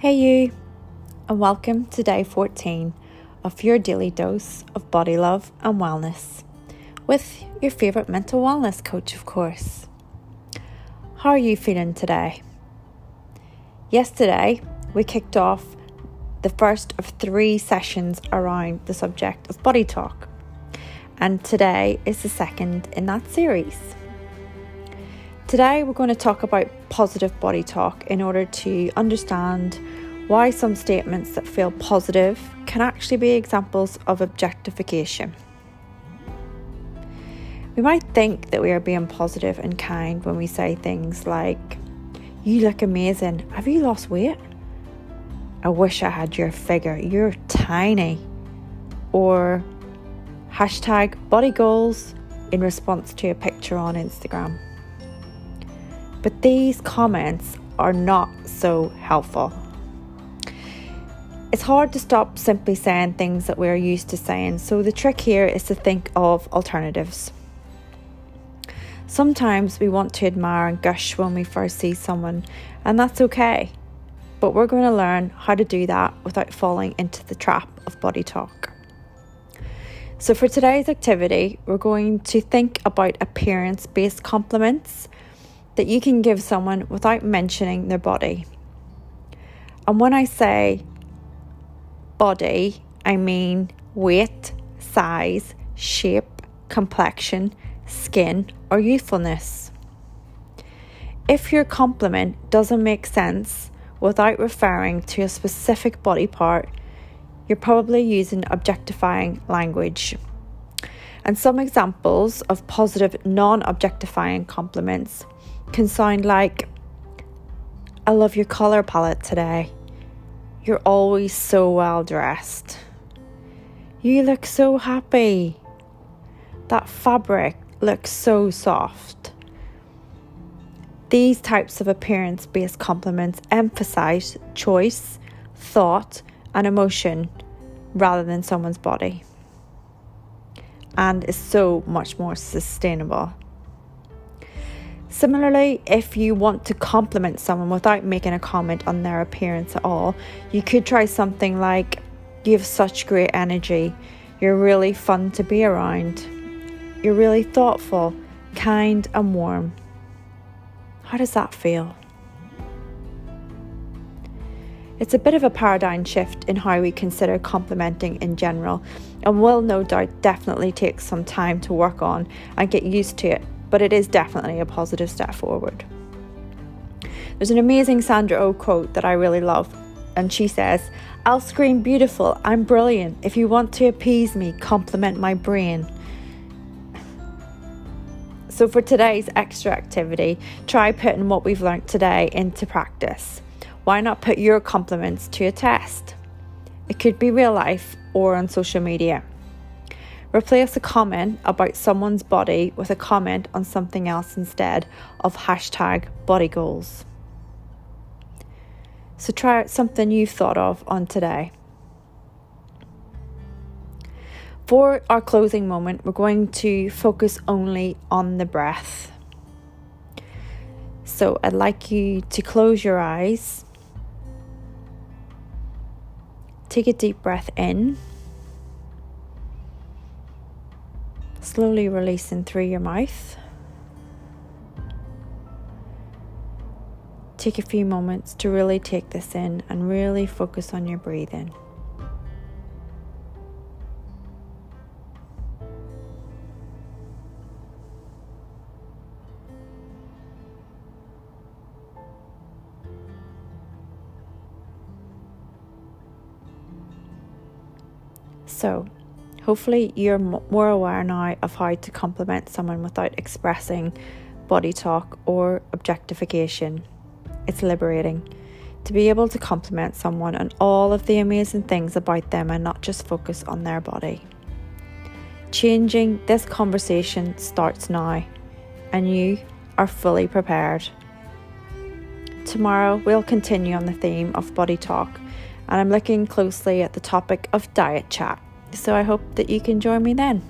Hey, you, and welcome to day 14 of your daily dose of body love and wellness with your favourite mental wellness coach, of course. How are you feeling today? Yesterday, we kicked off the first of three sessions around the subject of body talk, and today is the second in that series. Today, we're going to talk about positive body talk in order to understand why some statements that feel positive can actually be examples of objectification. We might think that we are being positive and kind when we say things like, You look amazing. Have you lost weight? I wish I had your figure. You're tiny. Or hashtag body goals in response to a picture on Instagram. But these comments are not so helpful. It's hard to stop simply saying things that we're used to saying, so the trick here is to think of alternatives. Sometimes we want to admire and gush when we first see someone, and that's okay. But we're going to learn how to do that without falling into the trap of body talk. So, for today's activity, we're going to think about appearance based compliments that you can give someone without mentioning their body. And when I say body, I mean weight, size, shape, complexion, skin, or youthfulness. If your compliment doesn't make sense without referring to a specific body part, you're probably using objectifying language. And some examples of positive non objectifying compliments can sound like, I love your colour palette today. You're always so well dressed. You look so happy. That fabric looks so soft. These types of appearance based compliments emphasize choice, thought, and emotion rather than someone's body and is so much more sustainable. Similarly, if you want to compliment someone without making a comment on their appearance at all, you could try something like, You have such great energy. You're really fun to be around. You're really thoughtful, kind, and warm. How does that feel? It's a bit of a paradigm shift in how we consider complimenting in general, and will no doubt definitely take some time to work on and get used to it but it is definitely a positive step forward. There's an amazing Sandra O oh quote that I really love, and she says, I'll scream beautiful, I'm brilliant. If you want to appease me, compliment my brain. So, for today's extra activity, try putting what we've learnt today into practice. Why not put your compliments to a test? It could be real life or on social media. Replace a comment about someone's body with a comment on something else instead of hashtag body goals. So try out something you've thought of on today. For our closing moment, we're going to focus only on the breath. So I'd like you to close your eyes. Take a deep breath in. Slowly releasing through your mouth. Take a few moments to really take this in and really focus on your breathing. So, Hopefully, you're more aware now of how to compliment someone without expressing body talk or objectification. It's liberating to be able to compliment someone on all of the amazing things about them and not just focus on their body. Changing this conversation starts now, and you are fully prepared. Tomorrow, we'll continue on the theme of body talk, and I'm looking closely at the topic of diet chat. So I hope that you can join me then.